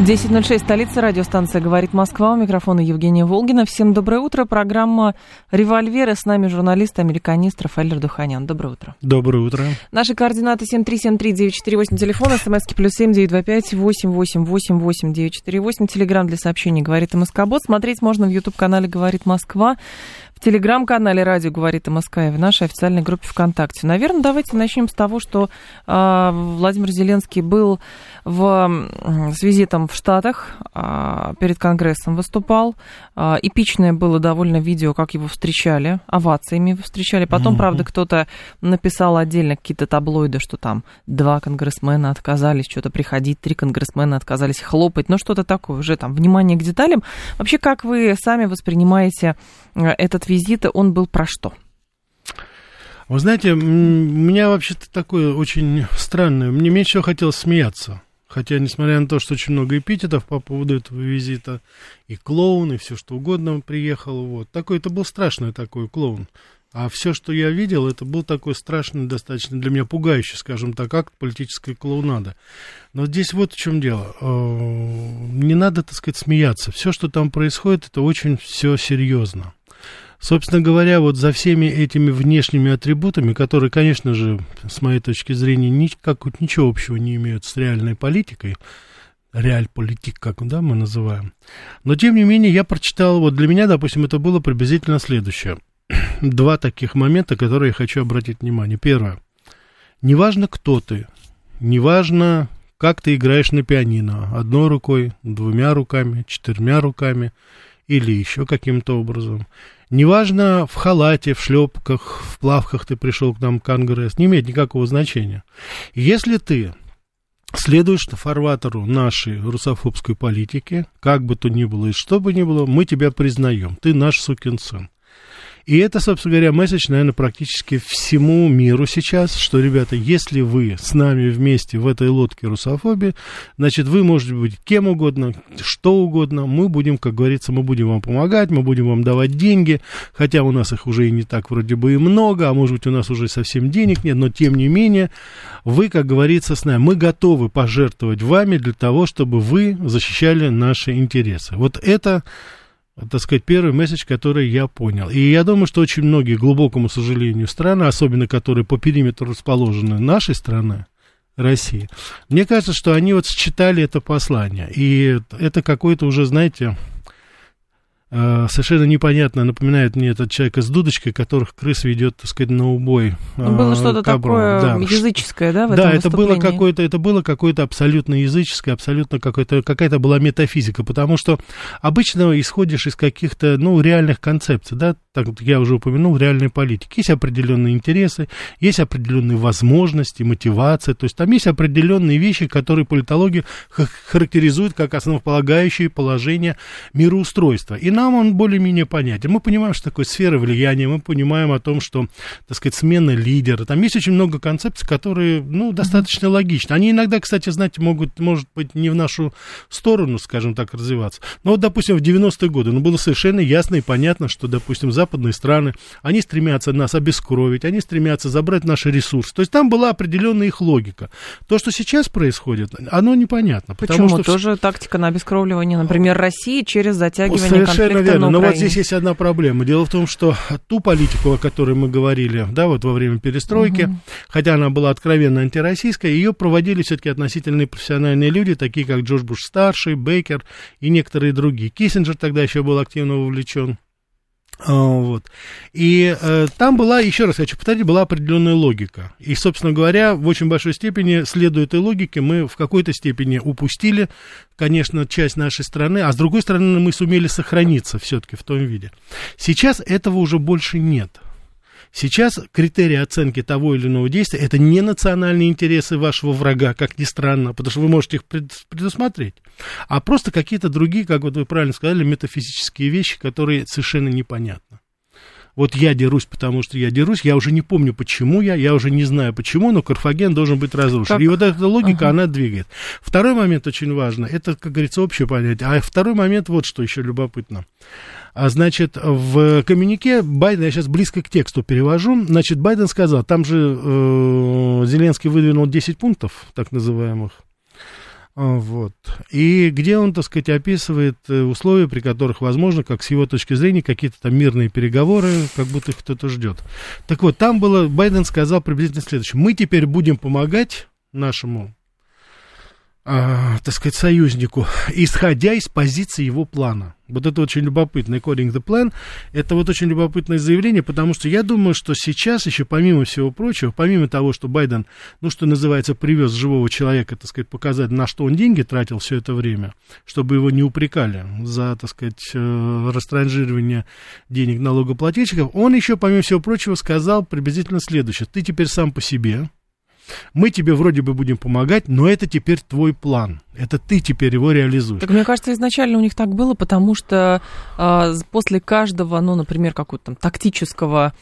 10.06, столица, радиостанция «Говорит Москва». У микрофона Евгения Волгина. Всем доброе утро. Программа «Револьвер». И с нами журналист-американист Рафаэль Ардуханян. Доброе утро. Доброе утро. Наши координаты 7373948, телефон, смски плюс 7925 888 948, телеграмм для сообщений «Говорит МСК-бот». Смотреть можно в YouTube-канале «Говорит Москва», в телеграм-канале «Радио говорит МСК» и в нашей официальной группе ВКонтакте. Наверное, давайте начнем с того, что э, Владимир Зеленский был в, с визитом в Штатах, э, перед Конгрессом выступал. Э, эпичное было довольно видео, как его встречали, овациями его встречали. Потом, mm-hmm. правда, кто-то написал отдельно какие-то таблоиды, что там два конгрессмена отказались что-то приходить, три конгрессмена отказались хлопать, ну что-то такое уже там, внимание к деталям. Вообще, как вы сами воспринимаете этот визит, он был про что? Вы знаете, у меня вообще-то такое очень странное. Мне меньше всего хотелось смеяться. Хотя, несмотря на то, что очень много эпитетов по поводу этого визита, и клоун, и все что угодно приехал, вот. Такой, это был страшный такой клоун. А все, что я видел, это был такой страшный, достаточно для меня пугающий, скажем так, акт политической клоунады. Но здесь вот в чем дело. Э, не надо, так сказать, смеяться. Все, что там происходит, это очень все серьезно. Собственно говоря, вот за всеми этими внешними атрибутами, которые, конечно же, с моей точки зрения, никак, ничего общего не имеют с реальной политикой, реаль-политик, как да, мы называем. Но, тем не менее, я прочитал, вот для меня, допустим, это было приблизительно следующее. Два таких момента, которые я хочу обратить внимание. Первое. Неважно, кто ты, неважно, как ты играешь на пианино, одной рукой, двумя руками, четырьмя руками или еще каким-то образом. Неважно, в халате, в шлепках, в плавках ты пришел к нам в Конгресс, не имеет никакого значения. Если ты следуешь фарватеру нашей русофобской политики, как бы то ни было и что бы ни было, мы тебя признаем, ты наш сукин сын. И это, собственно говоря, месседж, наверное, практически всему миру сейчас, что, ребята, если вы с нами вместе в этой лодке русофобии, значит, вы можете быть кем угодно, что угодно, мы будем, как говорится, мы будем вам помогать, мы будем вам давать деньги, хотя у нас их уже и не так вроде бы и много, а может быть у нас уже совсем денег нет, но тем не менее, вы, как говорится, с нами, мы готовы пожертвовать вами для того, чтобы вы защищали наши интересы. Вот это так сказать, первый месседж, который я понял. И я думаю, что очень многие, глубокому сожалению, страны, особенно которые по периметру расположены нашей страны, России, мне кажется, что они вот считали это послание. И это какой-то уже, знаете, совершенно непонятно, напоминает мне этот человек с дудочкой, которых крыс ведет, так сказать, на убой. Ну, было что-то такое да. языческое, да, в Да, это было какое-то, это было какое-то абсолютно языческое, абсолютно какое-то, какая-то была метафизика, потому что обычно исходишь из каких-то, ну, реальных концепций, да, так я уже упомянул, реальной политики. Есть определенные интересы, есть определенные возможности, мотивация, то есть там есть определенные вещи, которые политология характеризует как основополагающие положения мироустройства. И нам он более-менее понятен. Мы понимаем, что такое сфера влияния, мы понимаем о том, что, так сказать, смена лидера. Там есть очень много концепций, которые, ну, достаточно mm-hmm. логичны. Они иногда, кстати, знаете, могут, может быть, не в нашу сторону, скажем так, развиваться. Но вот, допустим, в 90-е годы, ну, было совершенно ясно и понятно, что, допустим, западные страны, они стремятся нас обескровить, они стремятся забрать наши ресурсы. То есть там была определенная их логика. То, что сейчас происходит, оно непонятно. Почему? Потому что... Тоже тактика на обескровливание, например, России через затягивание Совершенно Совершенно верно. Но вот здесь есть одна проблема. Дело в том, что ту политику, о которой мы говорили, да, вот во время перестройки, угу. хотя она была откровенно антироссийская, ее проводили все-таки относительно профессиональные люди, такие как Джордж Буш старший, Бейкер и некоторые другие. Киссинджер тогда еще был активно вовлечен. А, вот. И э, там была, еще раз хочу повторить, была определенная логика. И, собственно говоря, в очень большой степени, следуя этой логике, мы в какой-то степени упустили, конечно, часть нашей страны, а с другой стороны, мы сумели сохраниться все-таки в том виде. Сейчас этого уже больше нет. Сейчас критерии оценки того или иного действия это не национальные интересы вашего врага, как ни странно, потому что вы можете их предусмотреть, а просто какие-то другие, как вот вы правильно сказали, метафизические вещи, которые совершенно непонятны. Вот я дерусь, потому что я дерусь, я уже не помню, почему я, я уже не знаю, почему, но Карфаген должен быть разрушен. Как? И вот эта логика, ага. она двигает. Второй момент очень важно, это, как говорится, общее понятие. А второй момент, вот что еще любопытно. А, значит, в коммюнике Байден, я сейчас близко к тексту перевожу, значит, Байден сказал, там же э, Зеленский выдвинул 10 пунктов, так называемых, вот. И где он, так сказать, описывает э, условия, при которых, возможно, как с его точки зрения, какие-то там мирные переговоры, как будто их кто-то ждет. Так вот, там было, Байден сказал приблизительно следующее. Мы теперь будем помогать нашему а, так сказать, союзнику, исходя из позиции его плана. Вот это очень любопытно. According the plan, это вот очень любопытное заявление, потому что я думаю, что сейчас еще, помимо всего прочего, помимо того, что Байден, ну, что называется, привез живого человека, так сказать, показать, на что он деньги тратил все это время, чтобы его не упрекали за, так сказать, э, растранжирование денег налогоплательщиков, он еще, помимо всего прочего, сказал приблизительно следующее. Ты теперь сам по себе, мы тебе вроде бы будем помогать, но это теперь твой план. Это ты теперь его реализуешь. Так мне кажется, изначально у них так было, потому что э, после каждого, ну, например, какого-то там тактического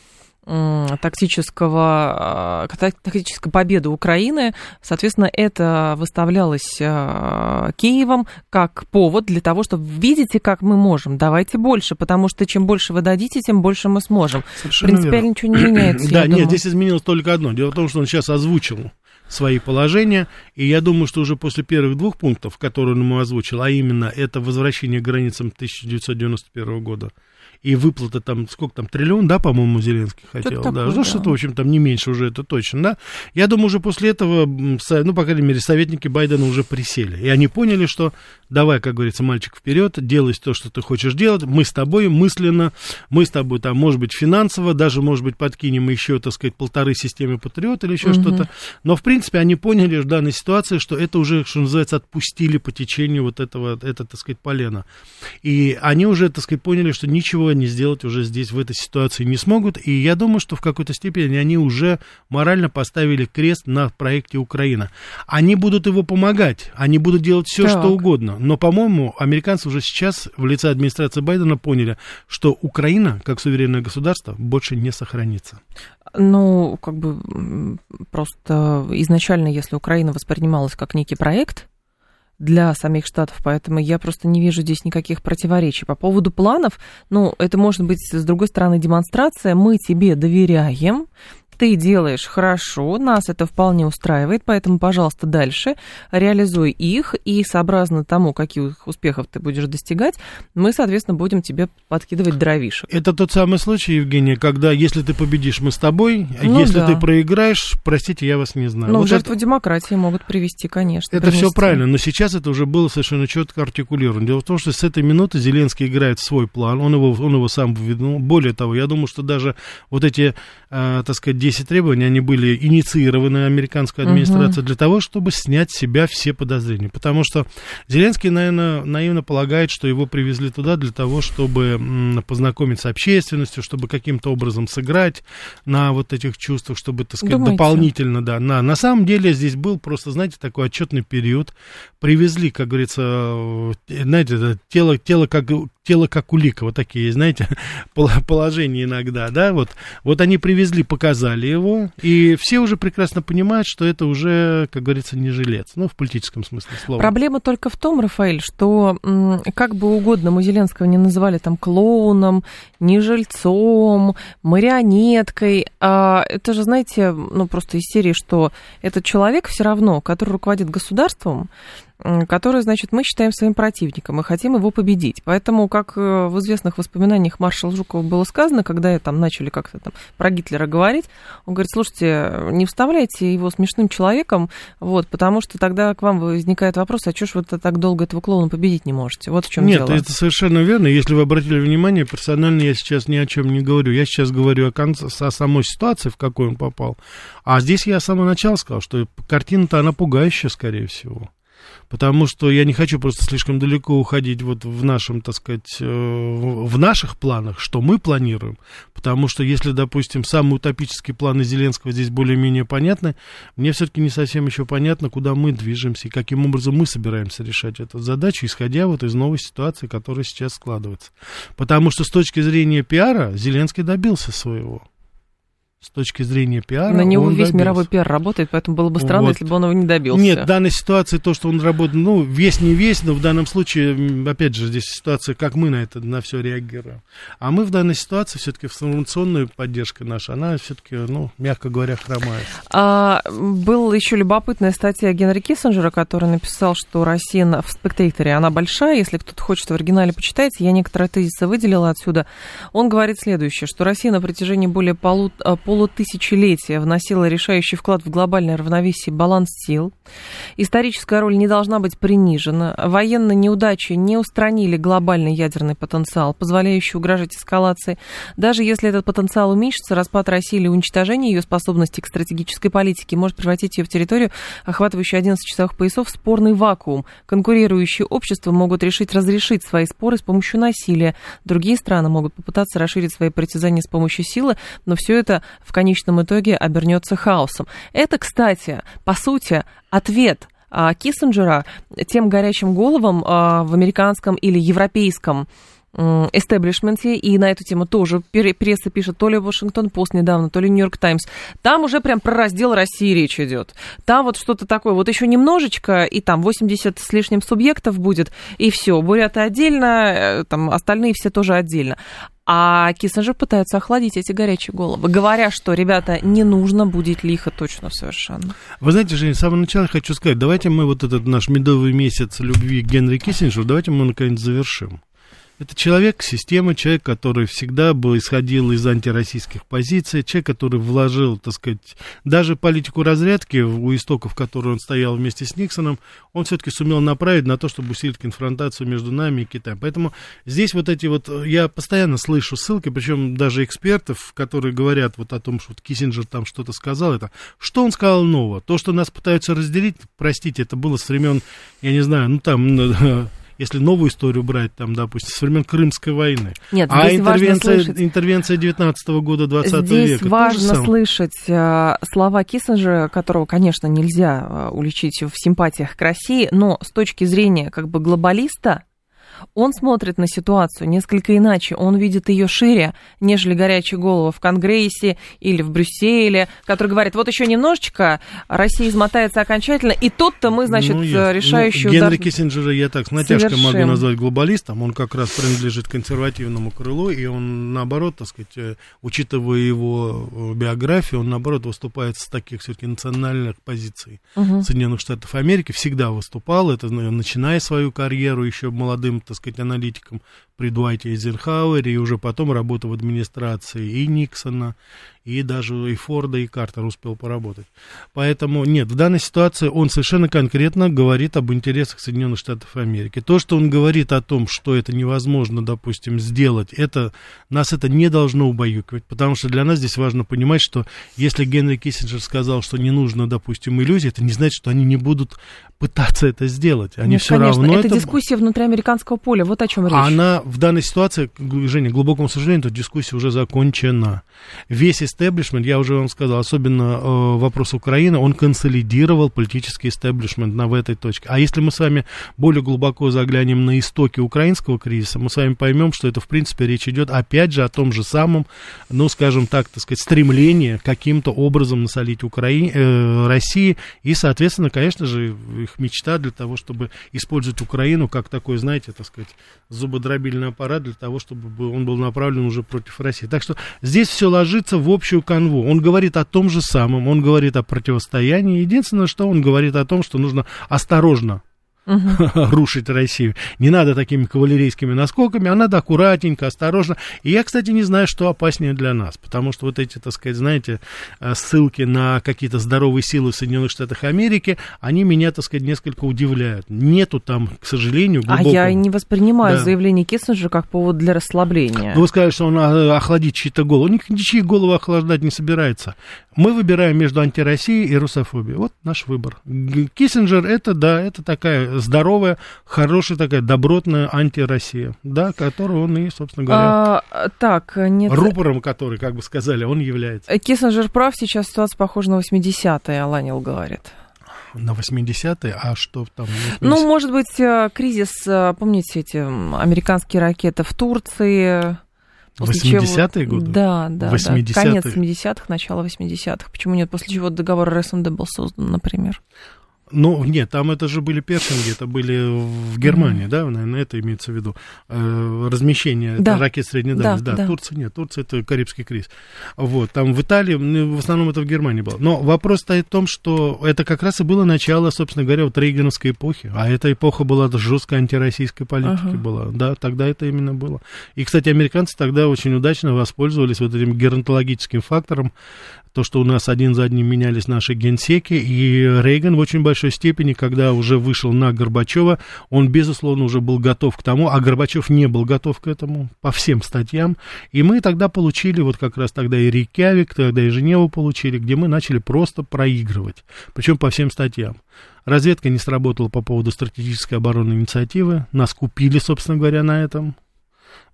тактического, а, тактической победы Украины. Соответственно, это выставлялось а, Киевом как повод для того, чтобы видите, как мы можем, давайте больше, потому что чем больше вы дадите, тем больше мы сможем. Совершенно Принципиально верно. ничего не меняется. Да, нет, здесь изменилось только одно. Дело в том, что он сейчас озвучил свои положения, и я думаю, что уже после первых двух пунктов, которые он ему озвучил, а именно это возвращение к границам 1991 года, и выплата там, сколько там, триллион, да, по-моему, Зеленский хотел, да, ну, да. что-то, в общем, там не меньше уже, это точно, да. Я думаю, уже после этого, ну, по крайней мере, советники Байдена уже присели, и они поняли, что давай, как говорится, мальчик вперед, делай то, что ты хочешь делать, мы с тобой мысленно, мы с тобой там, может быть, финансово, даже, может быть, подкинем еще, так сказать, полторы системы Патриот или еще угу. что-то, но, в принципе, они поняли в данной ситуации, что это уже, что называется, отпустили по течению вот этого, это, так сказать, полена, и они уже, так сказать, поняли, что ничего они сделать уже здесь, в этой ситуации не смогут. И я думаю, что в какой-то степени они уже морально поставили крест на проекте Украина. Они будут его помогать, они будут делать все, так. что угодно. Но, по-моему, американцы уже сейчас в лице администрации Байдена поняли, что Украина, как суверенное государство, больше не сохранится. Ну, как бы просто изначально, если Украина воспринималась как некий проект, для самих штатов, поэтому я просто не вижу здесь никаких противоречий. По поводу планов, ну, это может быть, с другой стороны, демонстрация. Мы тебе доверяем, ты делаешь хорошо, нас это вполне устраивает, поэтому, пожалуйста, дальше реализуй их, и сообразно тому, каких успехов ты будешь достигать, мы, соответственно, будем тебе подкидывать дровишек. Это тот самый случай, Евгения, когда если ты победишь, мы с тобой, а ну, если да. ты проиграешь, простите, я вас не знаю. Ну, вот жертву это... демократии могут привести, конечно. Это все правильно, но сейчас это уже было совершенно четко артикулировано. Дело в том, что с этой минуты Зеленский играет свой план, он его, он его сам выдвинул. Более того, я думаю, что даже вот эти, э, так сказать, 10 требований, они были инициированы американской администрацией угу. для того, чтобы снять с себя все подозрения. Потому что Зеленский, наверное, наивно полагает, что его привезли туда для того, чтобы познакомить с общественностью, чтобы каким-то образом сыграть на вот этих чувствах, чтобы, так сказать, Думаете? дополнительно, да. На, на самом деле здесь был просто, знаете, такой отчетный период. Привезли, как говорится, знаете, тело, тело как тело как улика, вот такие, знаете, положения иногда, да, вот, вот они привезли, показали его, и все уже прекрасно понимают, что это уже, как говорится, не жилец, ну, в политическом смысле слова. Проблема только в том, Рафаэль, что как бы угодно мы Зеленского не называли там клоуном, не жильцом, марионеткой, а это же, знаете, ну, просто из серии, что этот человек все равно, который руководит государством, который, значит, мы считаем своим противником и хотим его победить. Поэтому, как э, в известных воспоминаниях маршала Жукова было сказано, когда там начали как-то там про Гитлера говорить, он говорит, слушайте, не вставляйте его смешным человеком, вот, потому что тогда к вам возникает вопрос, а что ж вы так долго этого клоуна победить не можете? Вот в чем Нет, дело. это совершенно верно. Если вы обратили внимание, персонально я сейчас ни о чем не говорю. Я сейчас говорю о, конце, о самой ситуации, в какой он попал. А здесь я с самого начала сказал, что картина-то она пугающая, скорее всего. Потому что я не хочу просто слишком далеко уходить вот в нашем, так сказать, э, в наших планах, что мы планируем, потому что если, допустим, самые утопические планы Зеленского здесь более-менее понятны, мне все-таки не совсем еще понятно, куда мы движемся и каким образом мы собираемся решать эту задачу, исходя вот из новой ситуации, которая сейчас складывается. Потому что с точки зрения пиара Зеленский добился своего с точки зрения пиара. На него весь добился. мировой пиар работает, поэтому было бы странно, вот. если бы он его не добился. Нет, в данной ситуации то, что он работает, ну, весь не весь, но в данном случае, опять же, здесь ситуация, как мы на это, на все реагируем. А мы в данной ситуации все-таки информационная поддержка наша, она все-таки, ну, мягко говоря, хромает. А, был еще любопытная статья Генри Киссинджера, который написал, что Россия в спектаторе, она большая, если кто-то хочет в оригинале почитать, я некоторые тезисы выделила отсюда. Он говорит следующее, что Россия на протяжении более полу полутысячелетия вносила решающий вклад в глобальное равновесие баланс сил. Историческая роль не должна быть принижена. Военные неудачи не устранили глобальный ядерный потенциал, позволяющий угрожать эскалации. Даже если этот потенциал уменьшится, распад России или уничтожение ее способностей к стратегической политике может превратить ее в территорию, охватывающую 11 часовых поясов, в спорный вакуум. Конкурирующие общества могут решить разрешить свои споры с помощью насилия. Другие страны могут попытаться расширить свои притязания с помощью силы, но все это в конечном итоге обернется хаосом. Это, кстати, по сути, ответ а, Киссинджера тем горячим головам а, в американском или европейском эстеблишменте, и на эту тему тоже пресса пишет, то ли Вашингтон Пост недавно, то ли Нью-Йорк Таймс. Там уже прям про раздел России речь идет. Там вот что-то такое, вот еще немножечко, и там 80 с лишним субъектов будет, и все. Буряты отдельно, э, там остальные все тоже отдельно. А Киссинджер пытается охладить эти горячие головы, говоря, что, ребята, не нужно будить лихо точно совершенно. Вы знаете, Женя, с самого начала хочу сказать, давайте мы вот этот наш медовый месяц любви к Генри Киссинджеру, давайте мы наконец завершим. Это человек, система, человек, который всегда был, исходил из антироссийских позиций, человек, который вложил, так сказать, даже политику разрядки у истоков, в которой он стоял вместе с Никсоном, он все-таки сумел направить на то, чтобы усилить конфронтацию между нами и Китаем. Поэтому здесь вот эти вот, я постоянно слышу ссылки, причем даже экспертов, которые говорят вот о том, что вот Киссинджер там что-то сказал, это что он сказал нового? То, что нас пытаются разделить, простите, это было с времен, я не знаю, ну там если новую историю брать, там, допустим, с времен Крымской войны. Нет, а интервенция, интервенция 19 года 20 здесь века. важно слышать э, слова Киссинджера, которого, конечно, нельзя э, уличить в симпатиях к России, но с точки зрения как бы глобалиста, он смотрит на ситуацию несколько иначе, он видит ее шире, нежели горячая голова в Конгрессе или в Брюсселе, который говорит, вот еще немножечко, Россия измотается окончательно, и тут-то мы, значит, ну, решающую... Ну, Генри удар... Киссинджера я так с натяжкой совершим. могу назвать глобалистом, он как раз принадлежит консервативному крылу, и он, наоборот, так сказать, э, учитывая его э, биографию, он, наоборот, выступает с таких все-таки национальных позиций угу. Соединенных Штатов Америки, всегда выступал, это начиная свою карьеру еще молодым так сказать, аналитиком при Дуайте Эйзенхауэре, и уже потом работа в администрации и Никсона, и даже и Форда, и Картер успел поработать. Поэтому нет, в данной ситуации он совершенно конкретно говорит об интересах Соединенных Штатов Америки. То, что он говорит о том, что это невозможно, допустим, сделать, это, нас это не должно убаюкивать, потому что для нас здесь важно понимать, что если Генри Киссинджер сказал, что не нужно, допустим, иллюзий, это не значит, что они не будут пытаться это сделать. Они Нет, все конечно, равно это, это дискуссия внутри американского поля, вот о чем речь. Она в данной ситуации, Женя, к глубокому сожалению, эта дискуссия уже закончена. Весь истеблишмент, я уже вам сказал, особенно э, вопрос Украины, он консолидировал политический истеблишмент на в этой точке. А если мы с вами более глубоко заглянем на истоки украинского кризиса, мы с вами поймем, что это, в принципе, речь идет, опять же, о том же самом, ну, скажем так, так сказать, стремлении каким-то образом насолить Украине, э, России, и, соответственно, конечно же, их мечта для того, чтобы использовать Украину как такой, знаете, так сказать, зубодробильный аппарат для того, чтобы он был направлен уже против России. Так что здесь все ложится в общую канву. Он говорит о том же самом, он говорит о противостоянии. Единственное, что он говорит о том, что нужно осторожно рушить Россию. Не надо такими кавалерийскими наскоками, а надо аккуратненько, осторожно. И я, кстати, не знаю, что опаснее для нас, потому что вот эти, так сказать, знаете, э, ссылки на какие-то здоровые силы в Соединенных Штатах Америки, они меня, так сказать, несколько удивляют. Нету там, к сожалению, глубокого... А я не воспринимаю да. заявление Киссинджера как повод для расслабления. Ну, вы сказали, что он э, охладит чьи-то головы. Он ничьи головы охлаждать не собирается. Мы выбираем между антироссией и русофобией. Вот наш выбор. Киссинджер это, да, это такая здоровая, хорошая такая добротная антироссия, да, которую он и, собственно говоря, а, так, нет... рупором, который, как бы сказали, он является. Киссинджер прав, сейчас ситуация похожа на 80-е, Аланил говорит на 80-е, а что там? Ну, может быть, э, кризис, э, помните эти американские ракеты в Турции, 80-е годы? Да, да, 80 да. Конец 70-х, начало 80-х. Почему нет? После чего договор РСМД был создан, например. Ну, нет, там это же были першинги, это были в Германии, mm-hmm. да, наверное, это имеется в виду. Э, размещение да. ракет средней дальности. Да, да, да, Турция нет, Турция это Карибский кризис. Вот, там в Италии, в основном это в Германии было. Но вопрос стоит в том, что это как раз и было начало, собственно говоря, вот Рейгановской эпохи. А эта эпоха была жесткой антироссийской политики uh-huh. была. Да, тогда это именно было. И, кстати, американцы тогда очень удачно воспользовались вот этим геронтологическим фактором, то, что у нас один за одним менялись наши генсеки, и Рейган в очень большой степени, когда уже вышел на Горбачева, он, безусловно, уже был готов к тому, а Горбачев не был готов к этому по всем статьям, и мы тогда получили, вот как раз тогда и Рейкявик, тогда и Женеву получили, где мы начали просто проигрывать, причем по всем статьям. Разведка не сработала по поводу стратегической оборонной инициативы, нас купили, собственно говоря, на этом,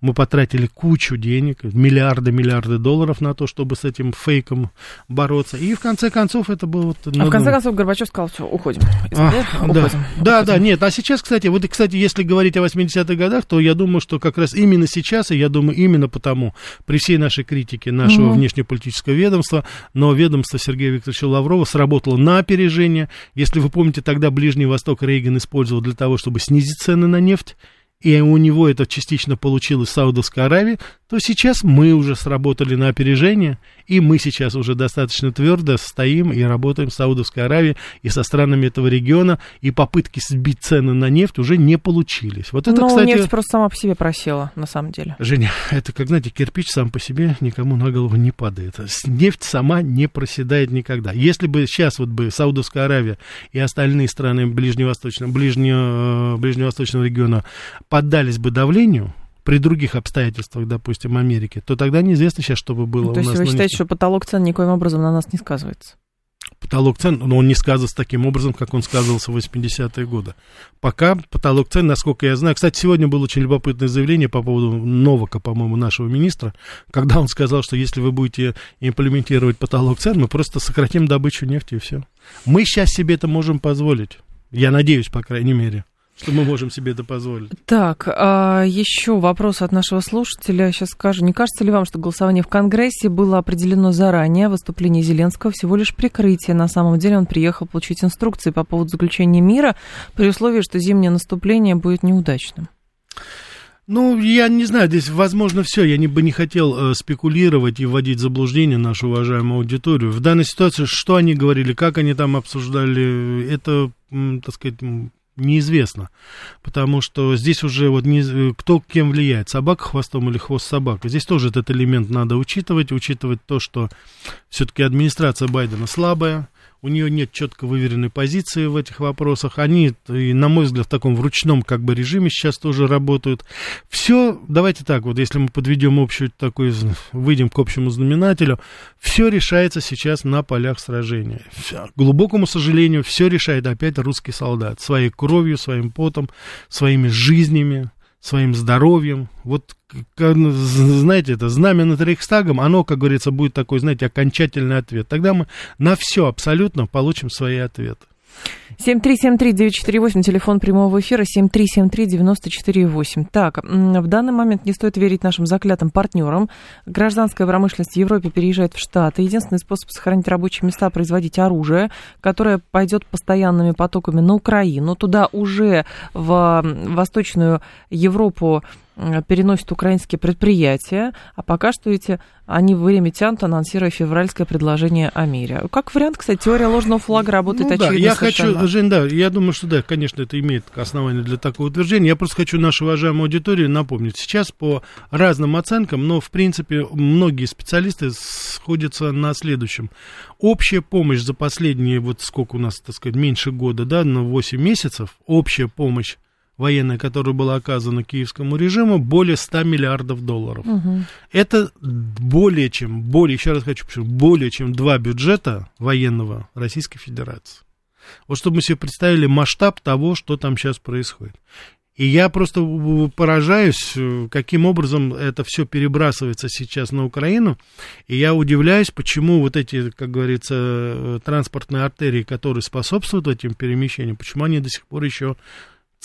мы потратили кучу денег, миллиарды, миллиарды долларов на то, чтобы с этим фейком бороться. И в конце концов это было... Вот, а в конце концов Горбачев сказал, что уходим. А, уходим. Да, уходим. да, да, нет. А сейчас, кстати, вот, кстати, если говорить о 80-х годах, то я думаю, что как раз именно сейчас, и я думаю, именно потому, при всей нашей критике нашего угу. внешнеполитического ведомства, но ведомство Сергея Викторовича Лаврова сработало на опережение. Если вы помните, тогда Ближний Восток Рейган использовал для того, чтобы снизить цены на нефть и у него это частично получилось в Саудовской Аравии, то сейчас мы уже сработали на опережение, и мы сейчас уже достаточно твердо стоим и работаем с Саудовской Аравией и со странами этого региона, и попытки сбить цены на нефть уже не получились. Вот это, Но кстати... нефть просто сама по себе просела, на самом деле. Женя, это, как знаете, кирпич сам по себе никому на голову не падает. Нефть сама не проседает никогда. Если бы сейчас вот бы Саудовская Аравия и остальные страны Ближневосточного, Ближнего, э, Ближневосточного региона поддались бы давлению, при других обстоятельствах, допустим, Америки, то тогда неизвестно сейчас, что бы было ну, то есть вы считаете, что потолок цен никоим образом на нас не сказывается? Потолок цен, но он не сказывается таким образом, как он сказывался в 80-е годы. Пока потолок цен, насколько я знаю... Кстати, сегодня было очень любопытное заявление по поводу Новака, по-моему, нашего министра, когда он сказал, что если вы будете имплементировать потолок цен, мы просто сократим добычу нефти и все. Мы сейчас себе это можем позволить. Я надеюсь, по крайней мере. Что мы можем себе это позволить. Так, а еще вопрос от нашего слушателя. Сейчас скажу. Не кажется ли вам, что голосование в Конгрессе было определено заранее? Выступление Зеленского всего лишь прикрытие. На самом деле он приехал получить инструкции по поводу заключения мира при условии, что зимнее наступление будет неудачным. Ну, я не знаю, здесь возможно все. Я не бы не хотел э, спекулировать и вводить в заблуждение нашу уважаемую аудиторию. В данной ситуации, что они говорили, как они там обсуждали, это, так сказать, неизвестно, потому что здесь уже вот не, кто кем влияет, собака хвостом или хвост собака. Здесь тоже этот элемент надо учитывать, учитывать то, что все-таки администрация Байдена слабая, у нее нет четко выверенной позиции в этих вопросах. Они, на мой взгляд, в таком вручном как бы режиме сейчас тоже работают. Все, давайте так, вот если мы подведем общую такой, выйдем к общему знаменателю, все решается сейчас на полях сражения. К глубокому сожалению, все решает опять русский солдат. Своей кровью, своим потом, своими жизнями, своим здоровьем. Вот, знаете, это знамя над Рейхстагом, оно, как говорится, будет такой, знаете, окончательный ответ. Тогда мы на все абсолютно получим свои ответы. 7373948, телефон прямого эфира, 7373948. Так, в данный момент не стоит верить нашим заклятым партнерам. Гражданская промышленность в Европе переезжает в Штаты. Единственный способ сохранить рабочие места – производить оружие, которое пойдет постоянными потоками на Украину. Туда уже в Восточную Европу переносят украинские предприятия, а пока что эти они время тянут, анонсируя февральское предложение о мире. Как вариант, кстати, теория ложного флага работает ну, очевидно да, я хочу, Видимо. Жень, да, я думаю, что да, конечно, это имеет основание для такого утверждения. Я просто хочу нашей уважаемой аудитории напомнить. Сейчас по разным оценкам, но, в принципе, многие специалисты сходятся на следующем. Общая помощь за последние, вот сколько у нас, так сказать, меньше года, да, на 8 месяцев, общая помощь военная, которая была оказана киевскому режиму, более 100 миллиардов долларов. Угу. Это более чем, более, еще раз хочу повторить, более чем два бюджета военного Российской Федерации. Вот чтобы мы себе представили масштаб того, что там сейчас происходит. И я просто поражаюсь, каким образом это все перебрасывается сейчас на Украину. И я удивляюсь, почему вот эти, как говорится, транспортные артерии, которые способствуют этим перемещениям, почему они до сих пор еще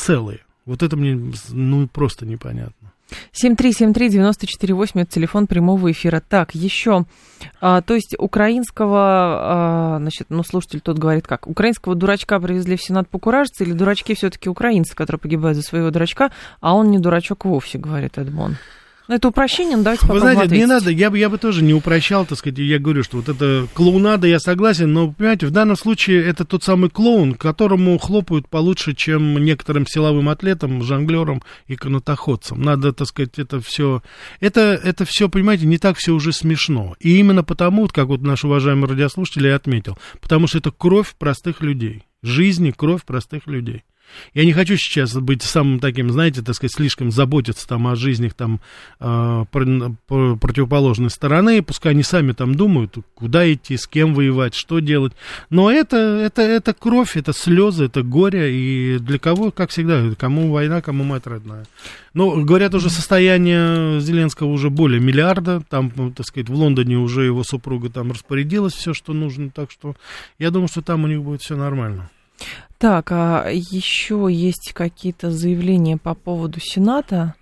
целые. Вот это мне ну, просто непонятно. 7373948, это телефон прямого эфира. Так, еще, а, то есть украинского, а, значит, ну, слушатель тот говорит как, украинского дурачка привезли в Сенат покуражиться, или дурачки все-таки украинцы, которые погибают за своего дурачка, а он не дурачок вовсе, говорит Эдмон. Ну, это упрощение, но давайте Вы знаете, ответить. не надо, я бы, я бы тоже не упрощал, так сказать, я говорю, что вот это клоунада, я согласен, но, понимаете, в данном случае это тот самый клоун, которому хлопают получше, чем некоторым силовым атлетам, жонглерам и канатоходцам. Надо, так сказать, это все, это, это все, понимаете, не так все уже смешно. И именно потому, как вот наш уважаемый радиослушатель и отметил, потому что это кровь простых людей, жизни, кровь простых людей. Я не хочу сейчас быть самым таким, знаете, так сказать, слишком заботиться там о жизнях там э, противоположной стороны, пускай они сами там думают, куда идти, с кем воевать, что делать. Но это, это, это кровь, это слезы, это горе, и для кого, как всегда, кому война, кому мать родная. Но, говорят, уже состояние Зеленского уже более миллиарда, там, так сказать, в Лондоне уже его супруга там распорядилась все, что нужно, так что я думаю, что там у них будет все нормально. Так, а еще есть какие-то заявления по поводу Сената?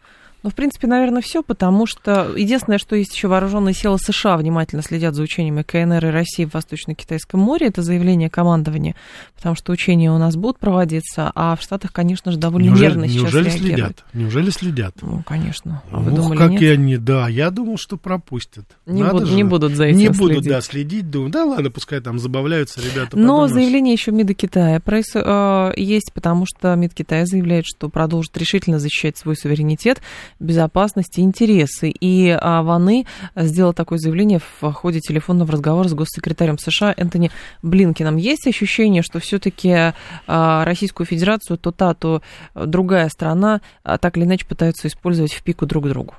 Ну, в принципе, наверное, все, потому что единственное, что есть еще вооруженные силы США внимательно следят за учениями КНР и России в Восточно-Китайском море. Это заявление командования, потому что учения у нас будут проводиться, а в Штатах, конечно же, довольно неужели, нервно сейчас Неужели следят? Неужели следят? Ну, конечно. А вы Ух, думали, как нет? они, да. Я думал, что пропустят. Не, Надо буд- же. не будут за этим Не будут, следить. да, следить. Думаю, да ладно, пускай там забавляются ребята. Но подумаешь. заявление еще МИДа Китая проис- э, есть, потому что МИД Китая заявляет, что продолжит решительно защищать свой суверенитет, безопасность и интересы. И а, Ваны сделал такое заявление в ходе телефонного разговора с госсекретарем США Энтони Блинкином. Есть ощущение, что все-таки Российскую Федерацию то та, то другая страна а, так или иначе пытаются использовать в пику друг другу?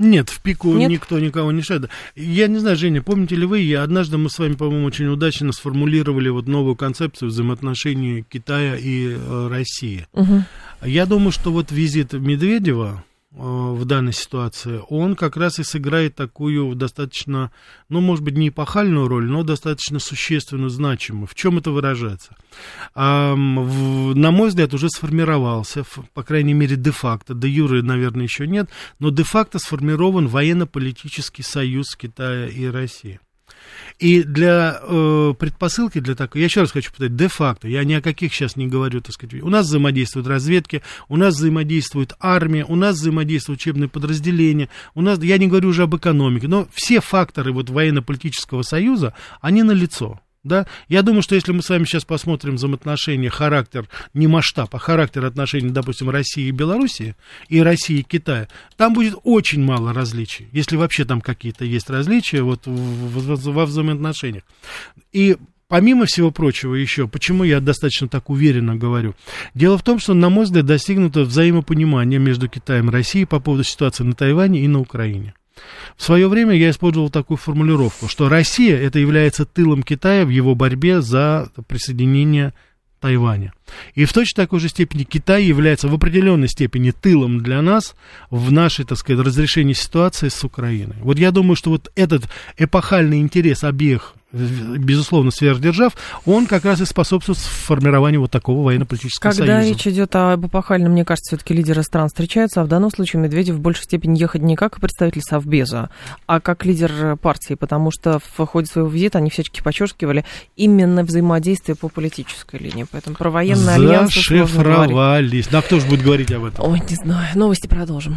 Нет, в пику Нет? никто никого не шедет. Я не знаю, Женя, помните ли вы, я, однажды мы с вами, по-моему, очень удачно сформулировали вот новую концепцию взаимоотношений Китая и э, России. Угу. Я думаю, что вот визит Медведева э, в данной ситуации, он как раз и сыграет такую достаточно, ну, может быть, не эпохальную роль, но достаточно существенную, значимую. В чем это выражается? Ам, в- на мой взгляд, уже сформировался, ф- по крайней мере, де-факто, де юры, наверное, еще нет, но де-факто сформирован военно-политический союз Китая и России. И для э, предпосылки для такой, я еще раз хочу повторить, де-факто, я ни о каких сейчас не говорю, так сказать, у нас взаимодействуют разведки, у нас взаимодействует армия, у нас взаимодействуют учебные подразделения, у нас, я не говорю уже об экономике, но все факторы вот военно-политического союза, они налицо. Да? Я думаю, что если мы с вами сейчас посмотрим взаимоотношения, характер, не масштаб, а характер отношений, допустим, России и Белоруссии, и России и Китая, там будет очень мало различий, если вообще там какие-то есть различия вот во взаимоотношениях. И Помимо всего прочего еще, почему я достаточно так уверенно говорю? Дело в том, что, на мой взгляд, достигнуто взаимопонимание между Китаем и Россией по поводу ситуации на Тайване и на Украине. В свое время я использовал такую формулировку, что Россия это является тылом Китая в его борьбе за присоединение Тайваня. И в точно такой же степени Китай является в определенной степени тылом для нас в нашей, так сказать, разрешении ситуации с Украиной. Вот я думаю, что вот этот эпохальный интерес обеих, безусловно, сверхдержав, он как раз и способствует формированию вот такого военно-политического Когда союза. речь идет об эпохальном, мне кажется, все-таки лидеры стран встречаются, а в данном случае Медведев в большей степени ехать не как представитель Совбеза, а как лидер партии, потому что в ходе своего визита они всячески подчеркивали именно взаимодействие по политической линии. Поэтому про военные альянсы. Зашифровались. Да кто же будет говорить об этом? Ой, не знаю. Новости продолжим.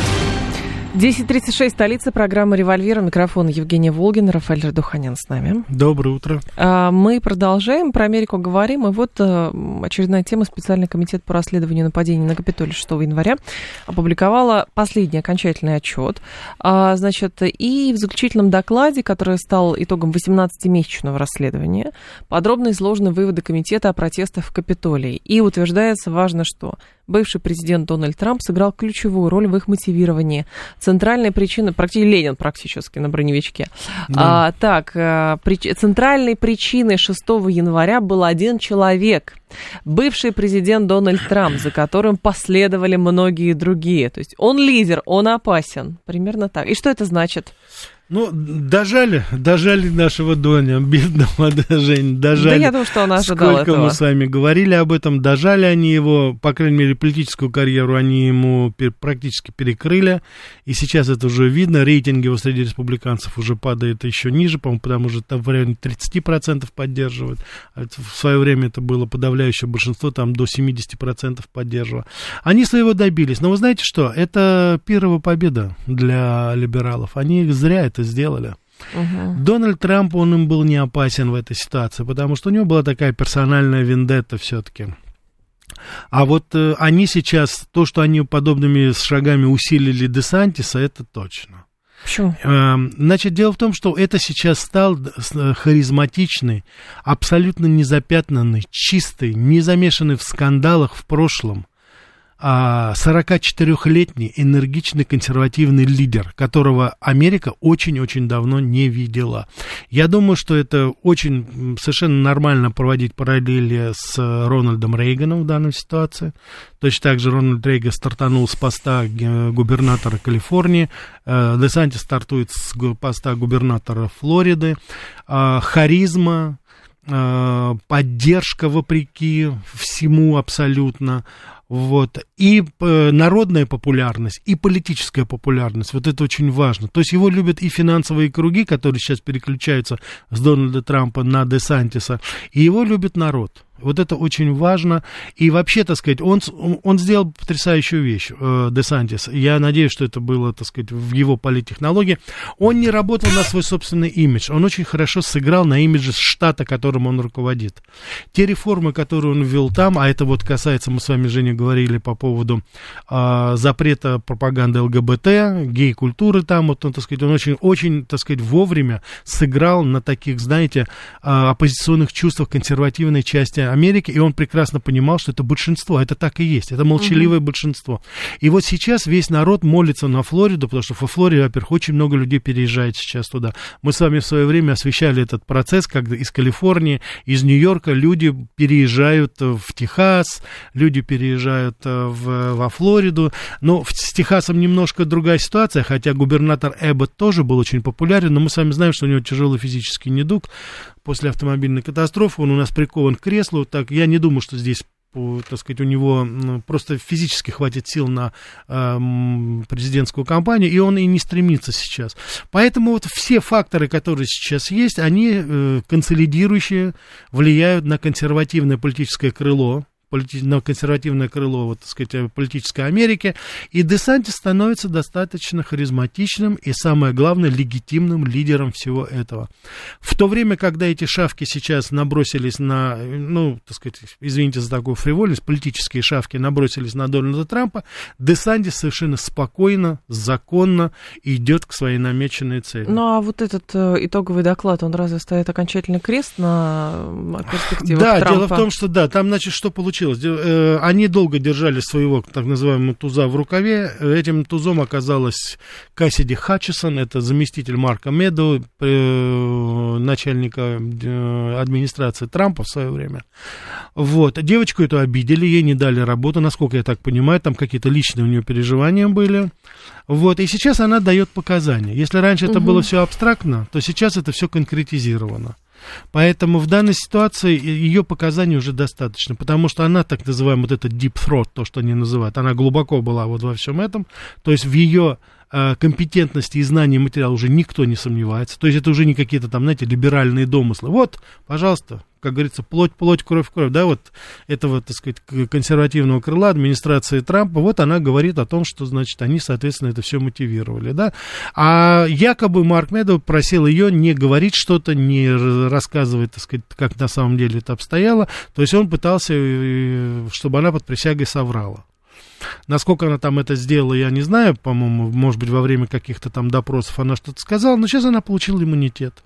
10.36, столица, программы «Револьвер». Микрофон Евгения Волгин, Рафаэль Радуханян с нами. Доброе утро. А, мы продолжаем, про Америку говорим. И вот э, очередная тема. Специальный комитет по расследованию нападений на Капитолий 6 января опубликовала последний окончательный отчет. А, значит, и в заключительном докладе, который стал итогом 18-месячного расследования, подробно изложены выводы комитета о протестах в Капитолии. И утверждается важно, что бывший президент Дональд Трамп сыграл ключевую роль в их мотивировании. Центральная причина, практически Ленин практически на броневичке. Да. А, так, э, прич, центральной причиной 6 января был один человек, бывший президент Дональд Трамп, за которым последовали многие другие. То есть он лидер, он опасен. Примерно так. И что это значит? Ну, дожали, дожали нашего Доня, бедного Жень, дожали. Да я думаю, что он ожидал Сколько этого. мы с вами говорили об этом, дожали они его, по крайней мере, политическую карьеру они ему практически перекрыли, и сейчас это уже видно, рейтинг его среди республиканцев уже падает еще ниже, по-моему, потому что там в районе 30% поддерживают, а в свое время это было подавляющее большинство, там до 70% поддерживало. Они своего добились, но вы знаете что, это первая победа для либералов, они зря это это сделали. Угу. Дональд Трамп, он им был не опасен в этой ситуации, потому что у него была такая персональная вендетта все-таки. А вот э, они сейчас, то, что они подобными шагами усилили Десантиса, это точно. Почему? Э, значит, дело в том, что это сейчас стал э, харизматичный, абсолютно незапятнанный, чистый, не замешанный в скандалах в прошлом 44-летний а, энергичный консервативный лидер, которого Америка очень-очень давно не видела. Я думаю, что это очень совершенно нормально проводить параллели с Рональдом Рейганом в данной ситуации. Точно так же Рональд Рейган стартанул с поста губернатора Калифорнии, э, Десанти стартует с поста губернатора Флориды. А, харизма, поддержка вопреки всему абсолютно, вот. И э, народная популярность, и политическая популярность. Вот это очень важно. То есть его любят и финансовые круги, которые сейчас переключаются с Дональда Трампа на Десантиса, и его любит народ. Вот это очень важно. И вообще, так сказать, он, он сделал потрясающую вещь, э, Десантис. Я надеюсь, что это было, так сказать, в его политтехнологии. Он не работал на свой собственный имидж. Он очень хорошо сыграл на имидже штата, которым он руководит. Те реформы, которые он ввел там, а это вот касается, мы с вами, Женя, говорили по поводу э, запрета пропаганды ЛГБТ, гей-культуры там, вот, он, так сказать, он очень, очень, так сказать, вовремя сыграл на таких, знаете, э, оппозиционных чувствах консервативной части Америки, и он прекрасно понимал, что это большинство, это так и есть, это молчаливое угу. большинство. И вот сейчас весь народ молится на Флориду, потому что во Флориде, во-первых, очень много людей переезжает сейчас туда. Мы с вами в свое время освещали этот процесс, когда из Калифорнии, из Нью-Йорка люди переезжают в Техас, люди переезжают э, в, во Флориду. Но с Техасом немножко другая ситуация, хотя губернатор Эббот тоже был очень популярен, но мы с вами знаем, что у него тяжелый физический недуг после автомобильной катастрофы, он у нас прикован к креслу, так я не думаю, что здесь так сказать, у него просто физически хватит сил на э, президентскую кампанию, и он и не стремится сейчас. Поэтому вот все факторы, которые сейчас есть, они э, консолидирующие, влияют на консервативное политическое крыло консервативное крыло, вот, так сказать, политической Америки, и Десантис становится достаточно харизматичным и, самое главное, легитимным лидером всего этого. В то время, когда эти шавки сейчас набросились на, ну, так сказать, извините за такую фривольность, политические шавки набросились на Дональда Трампа, Десантис совершенно спокойно, законно идет к своей намеченной цели. Ну, а вот этот э, итоговый доклад, он разве ставит окончательный крест на перспективах да, Трампа? Да, дело в том, что да, там, значит, что получилось? Случилось? Э, они долго держали своего так называемого туза в рукаве. Этим тузом оказалась Кассиди Хатчисон, это заместитель Марка Меду, начальника э, администрации Трампа в свое время. Вот. Девочку эту обидели, ей не дали работу, насколько я так понимаю, там какие-то личные у нее переживания были. Вот. И сейчас она дает показания. Если раньше угу. это было все абстрактно, то сейчас это все конкретизировано. Поэтому в данной ситуации ее показаний уже достаточно, потому что она, так называемая, вот это deep throat, то, что они называют, она глубоко была вот во всем этом, то есть в ее э, компетентности и знания материала уже никто не сомневается. То есть это уже не какие-то там, знаете, либеральные домыслы. Вот, пожалуйста, как говорится, плоть, плоть, кровь, кровь, да, вот этого, так сказать, консервативного крыла администрации Трампа, вот она говорит о том, что, значит, они, соответственно, это все мотивировали, да. А якобы Марк Медоу просил ее не говорить что-то, не рассказывать, так сказать, как на самом деле это обстояло, то есть он пытался, э, чтобы она под присягой соврала. Насколько она там это сделала, я не знаю, по-моему, может быть, во время каких-то там допросов она что-то сказала, но сейчас она получила иммунитет.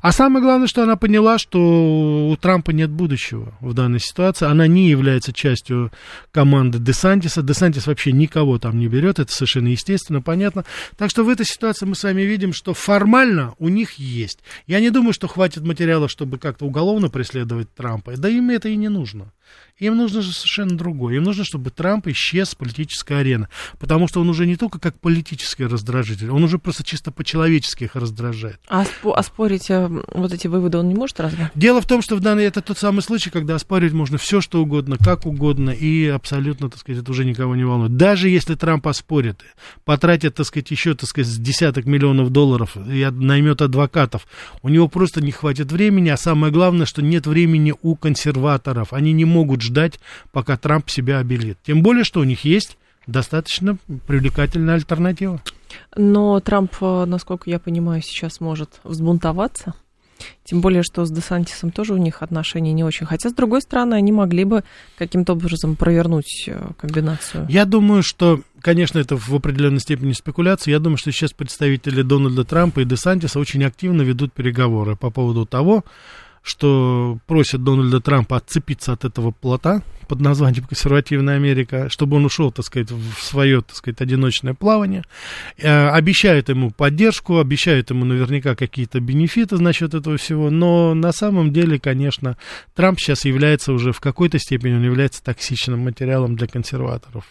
А самое главное, что она поняла, что у Трампа нет будущего в данной ситуации. Она не является частью команды Десантиса. Десантис вообще никого там не берет. Это совершенно естественно, понятно. Так что в этой ситуации мы с вами видим, что формально у них есть. Я не думаю, что хватит материала, чтобы как-то уголовно преследовать Трампа. Да им это и не нужно. Им нужно же совершенно другое. Им нужно, чтобы Трамп исчез с политической арены. Потому что он уже не только как политический раздражитель, он уже просто чисто по-человечески их раздражает. А оспорить э, вот эти выводы он не может разве? Дело в том, что в данный это тот самый случай, когда оспаривать можно все, что угодно, как угодно, и абсолютно, так сказать, это уже никого не волнует. Даже если Трамп оспорит, потратит, так сказать, еще, так сказать, десяток миллионов долларов и наймет адвокатов, у него просто не хватит времени, а самое главное, что нет времени у консерваторов. Они не могут ждать, пока Трамп себя обелит. Тем более, что у них есть достаточно привлекательная альтернатива. Но Трамп, э, насколько я понимаю, сейчас может взбунтоваться. Тем более, что с Десантисом тоже у них отношения не очень. Хотя, с другой стороны, они могли бы каким-то образом провернуть э, комбинацию. Я думаю, что, конечно, это в определенной степени спекуляция. Я думаю, что сейчас представители Дональда Трампа и Десантиса очень активно ведут переговоры по поводу того, что просят Дональда Трампа отцепиться от этого плота, под названием «Консервативная Америка», чтобы он ушел, так сказать, в свое, так сказать, одиночное плавание. Э, обещают ему поддержку, обещают ему наверняка какие-то бенефиты насчет этого всего, но на самом деле, конечно, Трамп сейчас является уже в какой-то степени, он является токсичным материалом для консерваторов.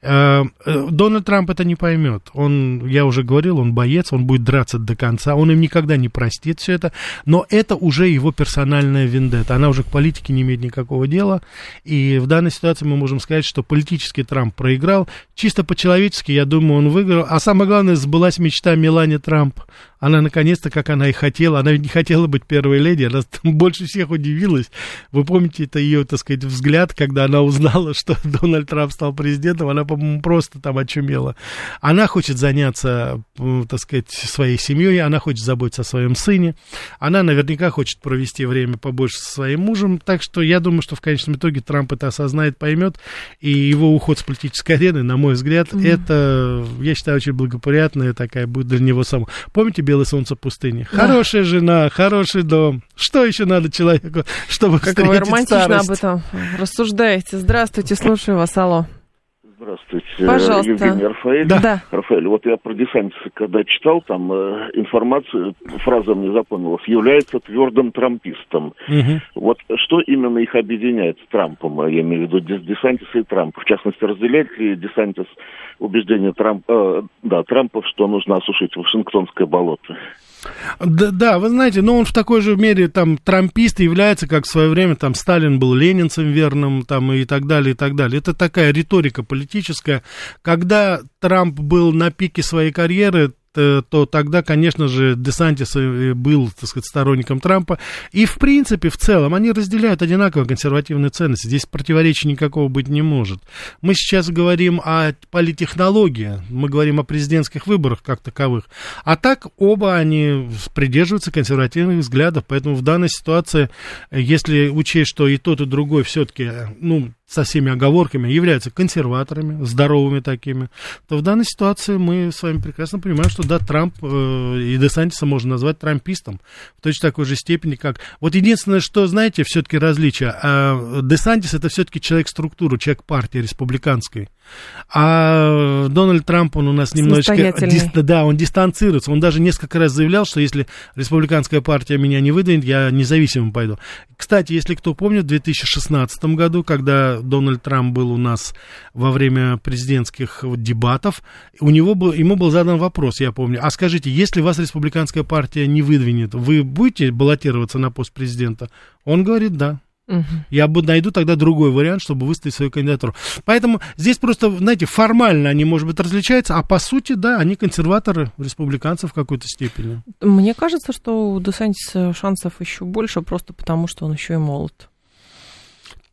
Э, э, Дональд Трамп это не поймет. Он, я уже говорил, он боец, он будет драться до конца, он им никогда не простит все это, но это уже его персональная вендетта. Она уже к политике не имеет никакого дела, и в данной ситуации мы можем сказать, что политический Трамп проиграл. Чисто по-человечески, я думаю, он выиграл. А самое главное, сбылась мечта Мелани Трамп она наконец-то, как она и хотела, она ведь не хотела быть первой леди, она больше всех удивилась. Вы помните, это ее, так сказать, взгляд, когда она узнала, что Дональд Трамп стал президентом, она, по-моему, просто там очумела. Она хочет заняться, так сказать, своей семьей, она хочет заботиться о своем сыне, она наверняка хочет провести время побольше со своим мужем, так что я думаю, что в конечном итоге Трамп это осознает, поймет, и его уход с политической арены, на мой взгляд, mm-hmm. это, я считаю, очень благоприятная такая будет для него самого. Помните белое солнце пустыни. Да. Хорошая жена, хороший дом. Что еще надо человеку, чтобы как Что вы романтично старость? об этом рассуждаете. Здравствуйте, слушаю вас, алло. Здравствуйте, Пожалуйста. Евгений Рафаэль. Да. Рафаэль, вот я про Десантиса, когда читал, там э, информацию, фраза мне запомнилась, является твердым трампистом. Угу. Вот что именно их объединяет с Трампом, я имею в виду Десантиса и Трампа? В частности, разделяет ли Десантис убеждение Трамп, э, да, Трампа, что нужно осушить Вашингтонское болото? Да, да, вы знаете, но он в такой же мере там трампист является, как в свое время там Сталин был ленинцем верным там и так далее, и так далее. Это такая риторика политическая. Когда Трамп был на пике своей карьеры, то тогда, конечно же, Десантис был, так сказать, сторонником Трампа. И, в принципе, в целом, они разделяют одинаково консервативные ценности. Здесь противоречия никакого быть не может. Мы сейчас говорим о политтехнологии, мы говорим о президентских выборах как таковых. А так оба они придерживаются консервативных взглядов. Поэтому в данной ситуации, если учесть, что и тот, и другой все-таки, ну, со всеми оговорками, являются консерваторами, здоровыми такими, то в данной ситуации мы с вами прекрасно понимаем, что да, Трамп э, и Десантиса можно назвать трампистом в точно такой же степени, как... Вот единственное, что, знаете, все-таки различие. Э, Десантис это все-таки человек структуры, человек партии республиканской. А Дональд Трамп, он у нас немножечко... Дис, да, он дистанцируется. Он даже несколько раз заявлял, что если республиканская партия меня не выдвинет, я независимым пойду. Кстати, если кто помнит, в 2016 году, когда Дональд Трамп был у нас во время президентских дебатов, у него был, ему был задан вопрос, я помню, а скажите, если вас республиканская партия не выдвинет, вы будете баллотироваться на пост президента? Он говорит, да. Угу. Я бы найду тогда другой вариант, чтобы выставить свою кандидатуру. Поэтому здесь просто, знаете, формально они, может быть, различаются, а по сути, да, они консерваторы, республиканцы в какой-то степени. Мне кажется, что у Десантиса шансов еще больше, просто потому что он еще и молод.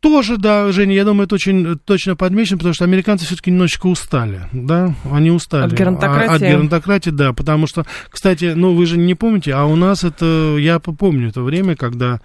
Тоже, да, Женя, я думаю, это очень точно подмечено, потому что американцы все-таки немножечко устали, да, они устали. От геронтократии. От геронтократии, да, потому что, кстати, ну, вы же не помните, а у нас это, я помню это время, когда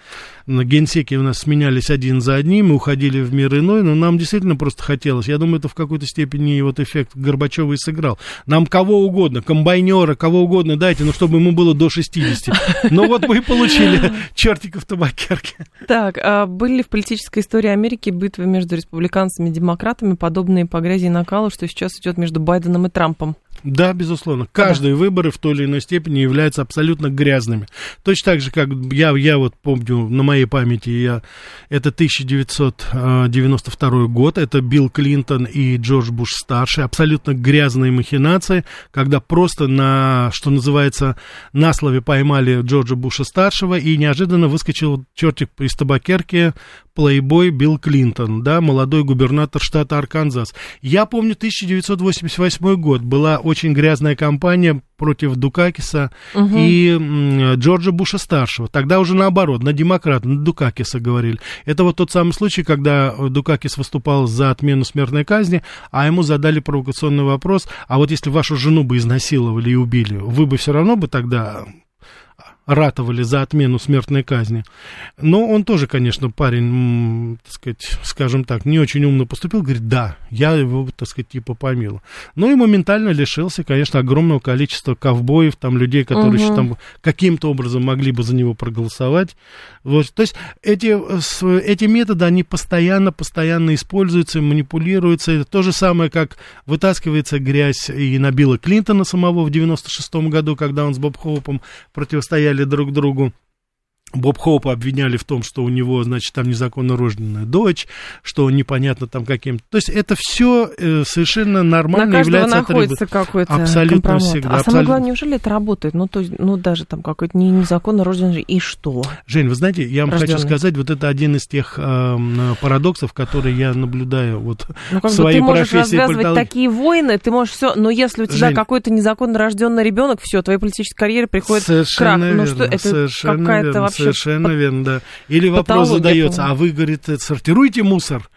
на генсеке у нас сменялись один за одним, мы уходили в мир иной, но нам действительно просто хотелось. Я думаю, это в какой-то степени вот эффект Горбачева и сыграл. Нам кого угодно, комбайнера, кого угодно дайте, но чтобы ему было до 60. Ну вот мы и получили чертиков табакерки. Так, а были ли в политической истории Америки битвы между республиканцами и демократами, подобные по грязи и накалу, что сейчас идет между Байденом и Трампом? Да, безусловно. Каждые да. выборы в той или иной степени являются абсолютно грязными. Точно так же, как я, я вот помню, на моей памяти, я, это 1992 год, это Билл Клинтон и Джордж Буш старший, абсолютно грязные махинации, когда просто на, что называется, на слове поймали Джорджа Буша старшего и неожиданно выскочил чертик из табакерки плейбой Билл Клинтон, да, молодой губернатор штата Арканзас. Я помню 1988 год, была очень грязная кампания против Дукакиса угу. и Джорджа Буша старшего. Тогда уже наоборот, на демократа, на Дукакиса говорили. Это вот тот самый случай, когда Дукакис выступал за отмену смертной казни, а ему задали провокационный вопрос, а вот если вашу жену бы изнасиловали и убили, вы бы все равно бы тогда ратовали за отмену смертной казни. Но он тоже, конечно, парень, так сказать, скажем так, не очень умно поступил. Говорит, да, я его, так сказать, типа помилу. Ну и моментально лишился, конечно, огромного количества ковбоев, там людей, которые угу. еще там каким-то образом могли бы за него проголосовать. Вот, то есть эти, эти методы, они постоянно, постоянно используются, манипулируются. Это то же самое, как вытаскивается грязь и на Билла Клинтона самого в 96 году, когда он с Боб Хоупом противостояли доверяли друг другу. Боб Хоупа обвиняли в том, что у него, значит, там незаконно рожденная дочь, что он непонятно там каким-то. То есть это все э, совершенно нормально На является находится какой-то Абсолютно компромат. всегда. А абсолютно. самое главное, неужели это работает? Ну, то есть, ну, даже там какой-то незаконно рожденный, и что? Жень, вы знаете, я вам Рожденный. хочу сказать, вот это один из тех э, парадоксов, которые я наблюдаю вот ну, в своей ты можешь профессии. развязывать такие войны, ты можешь все, но если у тебя Жень, какой-то незаконно рожденный ребенок, все, твоя политическая карьера приходит совершенно крах. Верно, ну что, это какая-то вообще Совершенно верно, да. Или вопрос задается, а вы, говорит, сортируете мусор?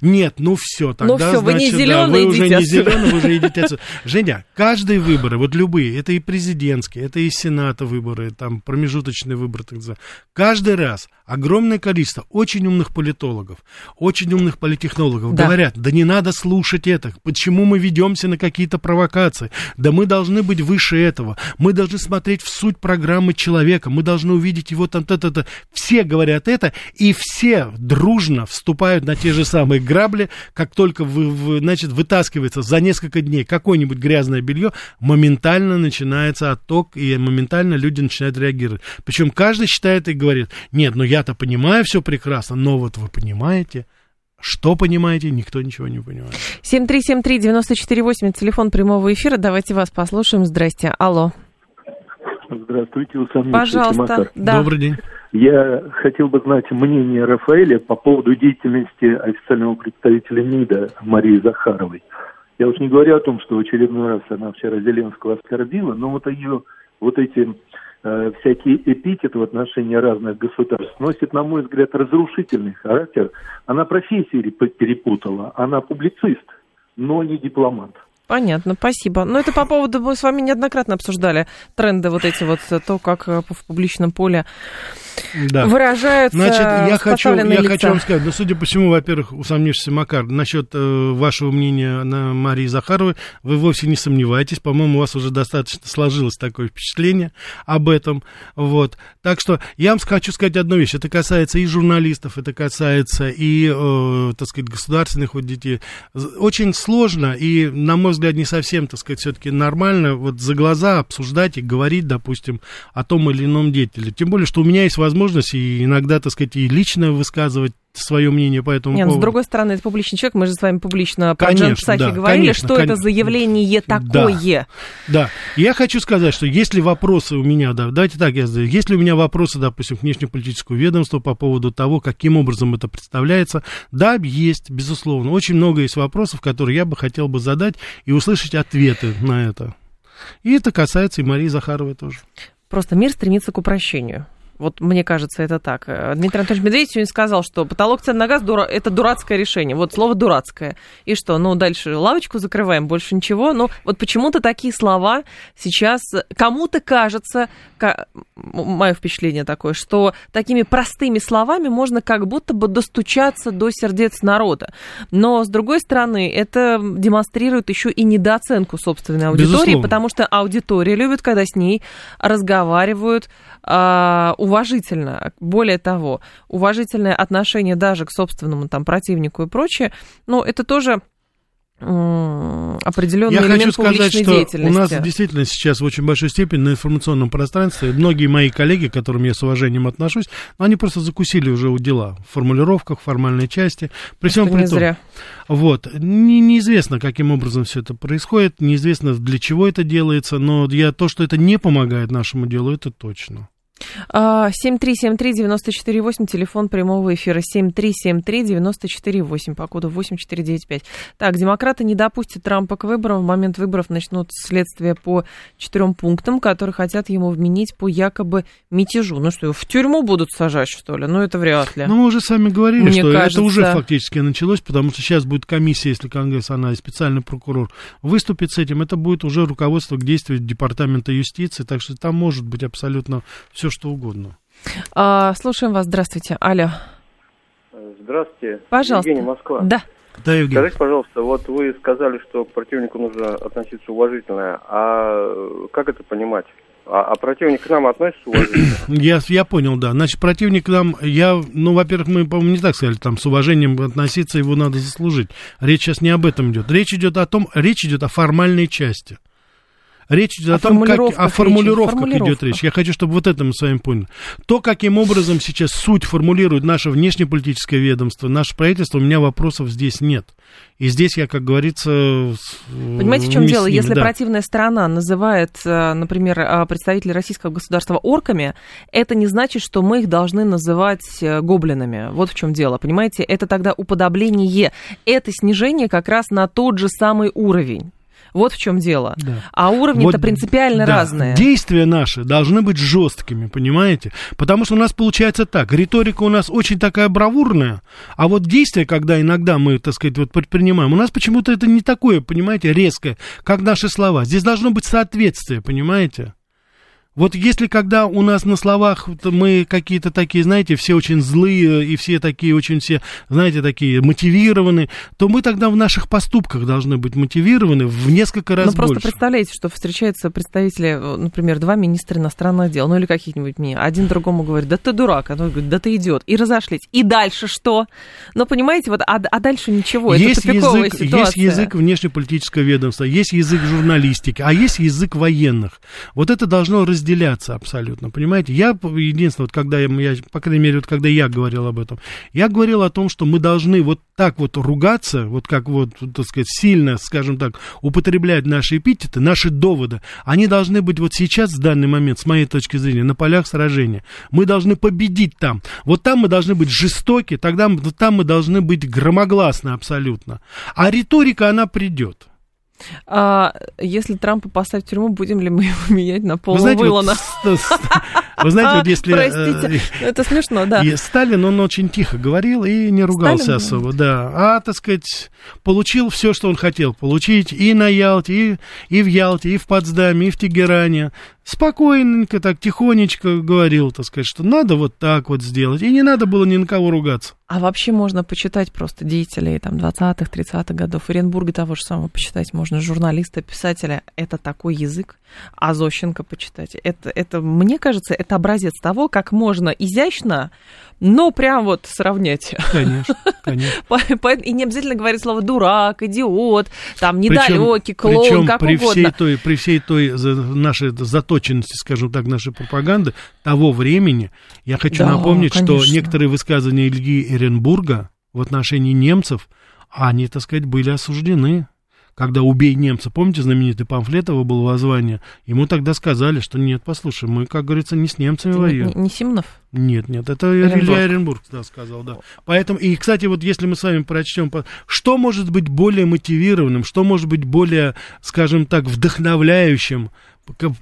Нет, ну все, тогда, ну все, вы не значит, зеленый, да, вы уже не зеленый, вы уже идите отсюда. Женя, каждые выборы, вот любые, это и президентские, это и сената выборы, там промежуточные выборы, так называемые, каждый раз огромное количество очень умных политологов, очень умных политтехнологов да. говорят, да не надо слушать это, почему мы ведемся на какие-то провокации, да мы должны быть выше этого, мы должны смотреть в суть программы человека, мы должны увидеть его там, то-то-то. Все говорят это, и все дружно вступают на те же самые самые грабли, как только вы, вы, значит, вытаскивается за несколько дней какое-нибудь грязное белье, моментально начинается отток, и моментально люди начинают реагировать. Причем каждый считает и говорит, нет, ну я-то понимаю все прекрасно, но вот вы понимаете, что понимаете, никто ничего не понимает. 7373948, телефон прямого эфира. Давайте вас послушаем. Здрасте. Алло. Здравствуйте, Усам Пожалуйста. Да. Добрый день. Я хотел бы знать мнение Рафаэля по поводу деятельности официального представителя МИДа Марии Захаровой. Я уж не говорю о том, что в очередной раз она вчера Зеленского оскорбила, но вот ее вот эти э, всякие эпитеты в отношении разных государств носят, на мой взгляд, разрушительный характер. Она профессии перепутала, она публицист, но не дипломат. Понятно, спасибо. Но это по поводу, мы с вами неоднократно обсуждали тренды вот эти вот, то, как э, в публичном поле да. выражаются Значит, я хочу, я лица. хочу вам сказать, ну, судя по всему, во-первых, усомнившийся Макар, насчет э, вашего мнения на Марии Захаровой, вы вовсе не сомневаетесь, по-моему, у вас уже достаточно сложилось такое впечатление об этом, вот. Так что я вам хочу сказать одну вещь, это касается и журналистов, это касается и, э, так сказать, государственных вот детей. Очень сложно и, на мой взгляд, не совсем, так сказать, все-таки нормально вот за глаза обсуждать и говорить, допустим, о том или ином деятеле. Тем более, что у меня есть возможность и иногда, так сказать, и лично высказывать свое мнение по этому Нет, поводу. с другой стороны, это публичный человек, мы же с вами публично про Конечно, Джан Псахи да, говорили, конечно, что конечно. это за явление такое. Да, я хочу сказать, что если вопросы у меня, да, давайте так я задаю, если у меня вопросы, допустим, к внешнеполитическому ведомству по поводу того, каким образом это представляется, да, есть, безусловно, очень много есть вопросов, которые я бы хотел бы задать и услышать ответы на это. И это касается и Марии Захаровой тоже. Просто мир стремится к упрощению. Вот мне кажется, это так. Э, Дмитрий Анатольевич Медведев сегодня сказал, что потолок цен на газ дура... это дурацкое решение. Вот слово дурацкое. И что, ну, дальше лавочку закрываем, больше ничего. Ну, вот почему-то такие слова сейчас кому-то кажется, ка... мое впечатление такое, что такими простыми словами можно как будто бы достучаться до сердец народа. Но, с другой стороны, это демонстрирует еще и недооценку собственной аудитории, Безусловно. потому что аудитория любит, когда с ней разговаривают а, уважительно. Более того, уважительное отношение даже к собственному там противнику и прочее, ну, это тоже определенный Я элемент хочу сказать, что у нас действительно сейчас в очень большой степени на информационном пространстве многие мои коллеги, к которым я с уважением отношусь, ну, они просто закусили уже у дела в формулировках, в формальной части. При всем при том, зря. вот, не, неизвестно, каким образом все это происходит, неизвестно, для чего это делается, но я, то, что это не помогает нашему делу, это точно. А, 7373948, телефон прямого эфира 7373948, по коду 8495. Так, демократы не допустят Трампа к выборам. В момент выборов начнут следствие по четырем пунктам, которые хотят ему вменить по якобы мятежу. Ну что, в тюрьму будут сажать, что ли? Ну это вряд ли. Но мы уже сами говорили, Мне что кажется- это уже фактически началось, потому что сейчас будет комиссия, если Конгресс, она и специальный прокурор выступит с этим, это будет уже руководство к действию Департамента юстиции, так что там может быть абсолютно все, что угодно. А, слушаем вас, здравствуйте. Алло, Здравствуйте. пожалуйста. Евгений Москва. Да. Да, Евгений? Скажите, пожалуйста, вот вы сказали, что к противнику нужно относиться уважительно. А как это понимать? А, а противник к нам относится уважительно? Я, я понял, да. Значит, противник к нам, я, ну, во-первых, мы, по-моему, не так сказали, там, с уважением относиться, его надо заслужить. Речь сейчас не об этом идет. Речь идет о том, речь идет о формальной части. Речь идет О о, том, как, о формулировках идет формулировках. речь. Я хочу, чтобы вот это мы с вами поняли. То, каким образом сейчас суть формулирует наше внешнеполитическое ведомство, наше правительство, у меня вопросов здесь нет. И здесь я, как говорится... Понимаете, в чем дело? ними, Если да. противная сторона называет, э, например, э, представителей российского государства орками, это не значит, что мы их должны называть э, гоблинами. Вот в чем дело, понимаете? Это тогда уподобление. Это снижение как раз на тот же самый уровень. Вот в чем дело. Да. А уровни-то Вот, принципиально да, разные. Действия наши должны быть жесткими, понимаете? Потому что у нас получается так, риторика у нас очень такая бравурная, а вот действия, когда иногда мы, так сказать, вот предпринимаем, у нас почему-то это не такое, понимаете, резкое, как наши слова. Здесь должно быть соответствие, понимаете? Вот если когда у нас на словах мы какие-то такие, знаете, все очень злые и все такие очень все, знаете, такие мотивированы, то мы тогда в наших поступках должны быть мотивированы в несколько раз Ну, просто больше. представляете, что встречаются представители, э, например, два министра иностранных дел, ну или каких-нибудь мне. Один другому говорит, да ты дурак, а другой говорит, да ты идиот. И разошлись. И дальше что? Ну, понимаете, вот, а, а дальше ничего. есть это язык, ситуация. есть язык внешнеполитического ведомства, есть язык журналистики, а есть язык военных. Вот это должно разделяться абсолютно, понимаете? Я, единственное, вот когда я, я, по крайней мере, вот когда я говорил об этом, я говорил о том, что мы должны вот так вот ругаться, вот как вот, так сказать, сильно, скажем так, употреблять наши эпитеты, наши доводы, они должны быть вот сейчас, в данный момент, с моей точки зрения, на полях сражения. Мы должны победить там. Вот там мы должны быть жестоки, тогда там мы должны быть громогласны абсолютно. А риторика, она придет. А если Трампа поставить в тюрьму, будем ли мы его менять на Вы Пола знаете, вот, Уиллана? вы знаете, вот если... э, Простите, это смешно, да. И Сталин, он очень тихо говорил и не ругался Сталин, особо, да. А, так сказать, получил все, что он хотел получить и на Ялте, и, и в Ялте, и в Потсдаме, и в Тегеране. Спокойненько, так тихонечко говорил, так сказать, что надо вот так вот сделать. И не надо было ни на кого ругаться. А вообще можно почитать просто деятелей там 20-х, 30-х годов. Оренбурга того же самого почитать можно, журналиста, писателя. Это такой язык. А Зощенко почитать. Это, это, мне кажется, это образец того, как можно изящно, но прям вот сравнять. Конечно, конечно. И не обязательно говорить слово дурак, идиот, там недалекий, клоун, причем как при угодно. всей той, при всей той нашей заточенной ожесточенности, скажем так, нашей пропаганды того времени. Я хочу Да, напомнить, конечно. что некоторые высказывания Ильи Эренбурга в отношении немцев, они, так сказать, были осуждены. Когда «Убей немца», помните, знаменитый памфлет его был воззвание, ему тогда сказали, что нет, послушай, мы, как говорится, не с немцами Не, воюем. не- не Симонов? Нет, нет, это Эренбург. Илья Эренбург да, сказал, да. Поэтому, и, кстати, вот если мы с вами прочтем, что может быть более мотивированным, что может быть более, скажем так, вдохновляющим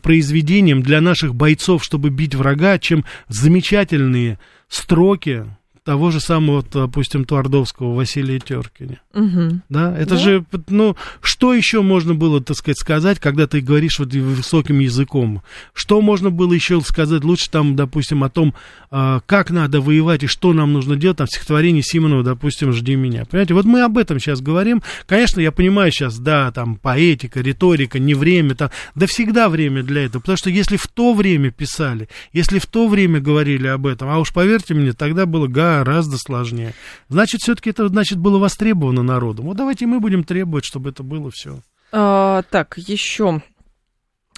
произведением для наших бойцов, чтобы бить врага, чем замечательные строки того же самого, допустим, Твардовского Василия Теркиня. Мгм. Да, это Да. же, ну, что еще можно было, так сказать, сказать, когда ты говоришь вот высоким языком? Что можно было еще сказать лучше там, допустим, о том, а, как надо воевать и что нам нужно делать, там, в стихотворении Симонова, допустим, «Жди меня». Понимаете, вот мы об этом сейчас говорим. Конечно, я понимаю сейчас, да, там, поэтика, риторика, не время, там, да всегда время для этого, потому что если в то время писали, если в то время говорили об этом, а уж поверьте мне, тогда было гораздо сложнее. Значит, все-таки это, значит, было востребовано народом. Вот давайте мы будем требовать, чтобы это было все. А, так, еще.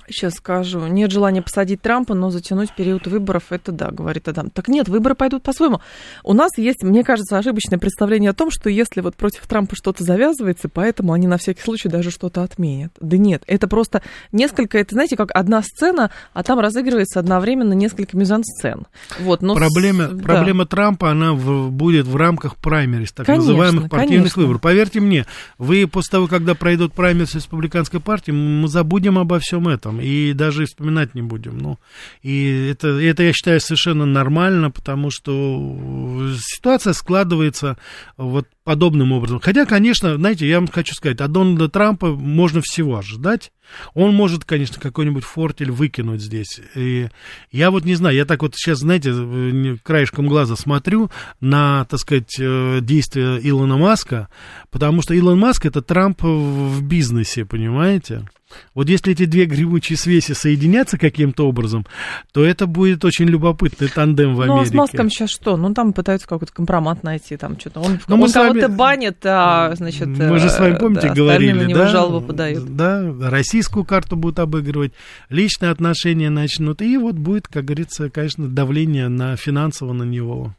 Сейчас скажу. Нет желания посадить Трампа, но затянуть период выборов, это да, говорит Адам. Так нет, выборы пойдут по-своему. У нас есть, мне кажется, ошибочное представление о том, что если вот против Трампа что-то завязывается, поэтому они на всякий случай даже что-то отменят. Да нет, это просто несколько, это знаете, как одна сцена, а там разыгрывается одновременно несколько мизансцен. Вот, но с- проблема, да. проблема Трампа, она в- будет в рамках праймерис, так Конечно, называемых партийных конечно. выборов. Поверьте мне, вы после того, когда пройдут праймерис республиканской партии, мы забудем обо всем этом и даже вспоминать не будем. Ну, и это, это, я считаю, совершенно нормально, потому что ситуация складывается вот подобным образом. Хотя, конечно, знаете, я вам хочу сказать, от Дональда Трампа можно всего ожидать. Он может, конечно, какой-нибудь фортель выкинуть здесь. И я вот не знаю, я так вот сейчас, знаете, не- краешком глаза смотрю на, так сказать, э, действия Илона Маска, потому что Илон Маск это Трамп в бизнесе, понимаете? Вот если эти две гремучие свеси соединятся каким-то образом, то это будет очень любопытный тандем в Америке. Ну, а с Маском сейчас что? Ну, там пытаются какой-то компромат найти, там что-то. Он, Ну, мы он вами- кого-то банит, а, значит... Мы же с вами, э, помните, да, говорили, на него да? жалобу подают. Да, российскую карту будут обыгрывать, личные отношения начнут, и вот будет, как говорится, конечно, давление на финансово на него.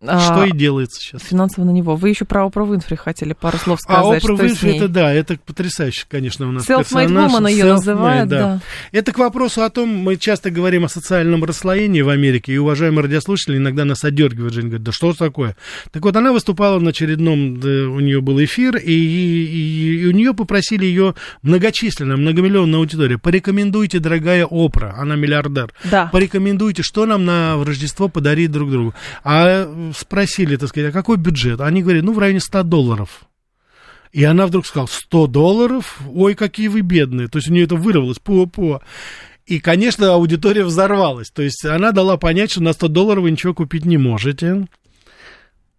А, Что и делается сейчас. Финансово на него. Вы еще про Опру Винфри хотели пару слов А сказать. Опра что с Винфри, это да, это потрясающе, конечно, у нас Self-made персонаж. woman ее называют, да. Это к вопросу о том, мы часто говорим о социальном расслоении в Америке, и уважаемые радиослушатели иногда нас одергивают, Жень говорит, да что такое? Так вот, она выступала на очередном, да, у нее был эфир, и, и- и у нее попросили ее многочисленная, многомиллионная аудитория, порекомендуйте, дорогая Опра, она миллиардер, Да. порекомендуйте, что нам на Рождество подарить друг другу. А спросили, так сказать, а какой бюджет? Они говорят, ну, в районе 100 долларов. И она вдруг сказала, 100 долларов? Ой, какие вы бедные. То есть у нее это вырвалось, по-по. И, конечно, аудитория взорвалась. То есть она дала понять, что на 100 долларов вы ничего купить не можете.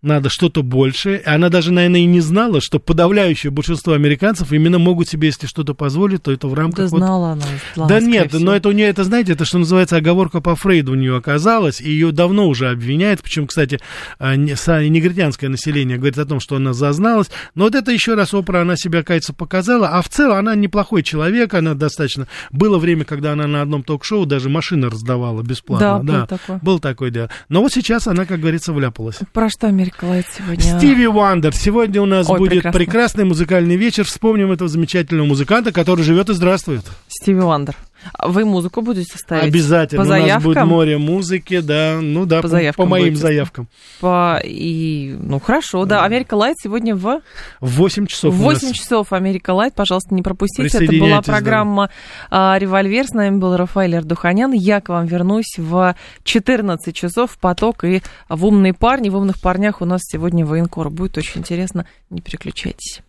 Надо что-то большее. Она даже, наверное, и не знала, что подавляющее большинство американцев именно могут себе, если что-то позволить, то это в рамках... Да вот знала она. знала, да нет, всего. но это у нее, это, знаете, это, что называется, оговорка по Фрейду у нее оказалась, и ее давно уже обвиняют, причем, кстати, а, негритянское население говорит о том, что она зазналась, но вот это еще раз Опра, она себя, кажется, показала, а в целом она неплохой человек, она достаточно... Было время, когда она на одном ток-шоу даже машины раздавала бесплатно. Да, был такой. Был такой, да. Но вот сейчас она, как говорится, вляпалась. Про что Америка Лайт сегодня? Стиви Вандер. Сегодня у нас Ой, будет прекрасно. прекрасный музыкальный вечер. Вспомним этого замечательного музыканта, который живет и здравствует. Стиви Вандер. А Вы музыку будете ставить? Обязательно. По У нас заявкам? будет море музыки, да. Ну да, По по, заявкам по моим будете заявкам. По... И... Ну, хорошо, да. Америка Лайт сегодня в... В 8 часов В у нас. 8 часов Америка Лайт, пожалуйста, не пропустите. Это была да. программа а, «Револьвер». С нами был Рафаэль Ардуханян. Я к вам вернусь в 14 часов в поток и в умные парни. В умных парнях у нас сегодня военкор. Будет очень интересно. Не переключайтесь.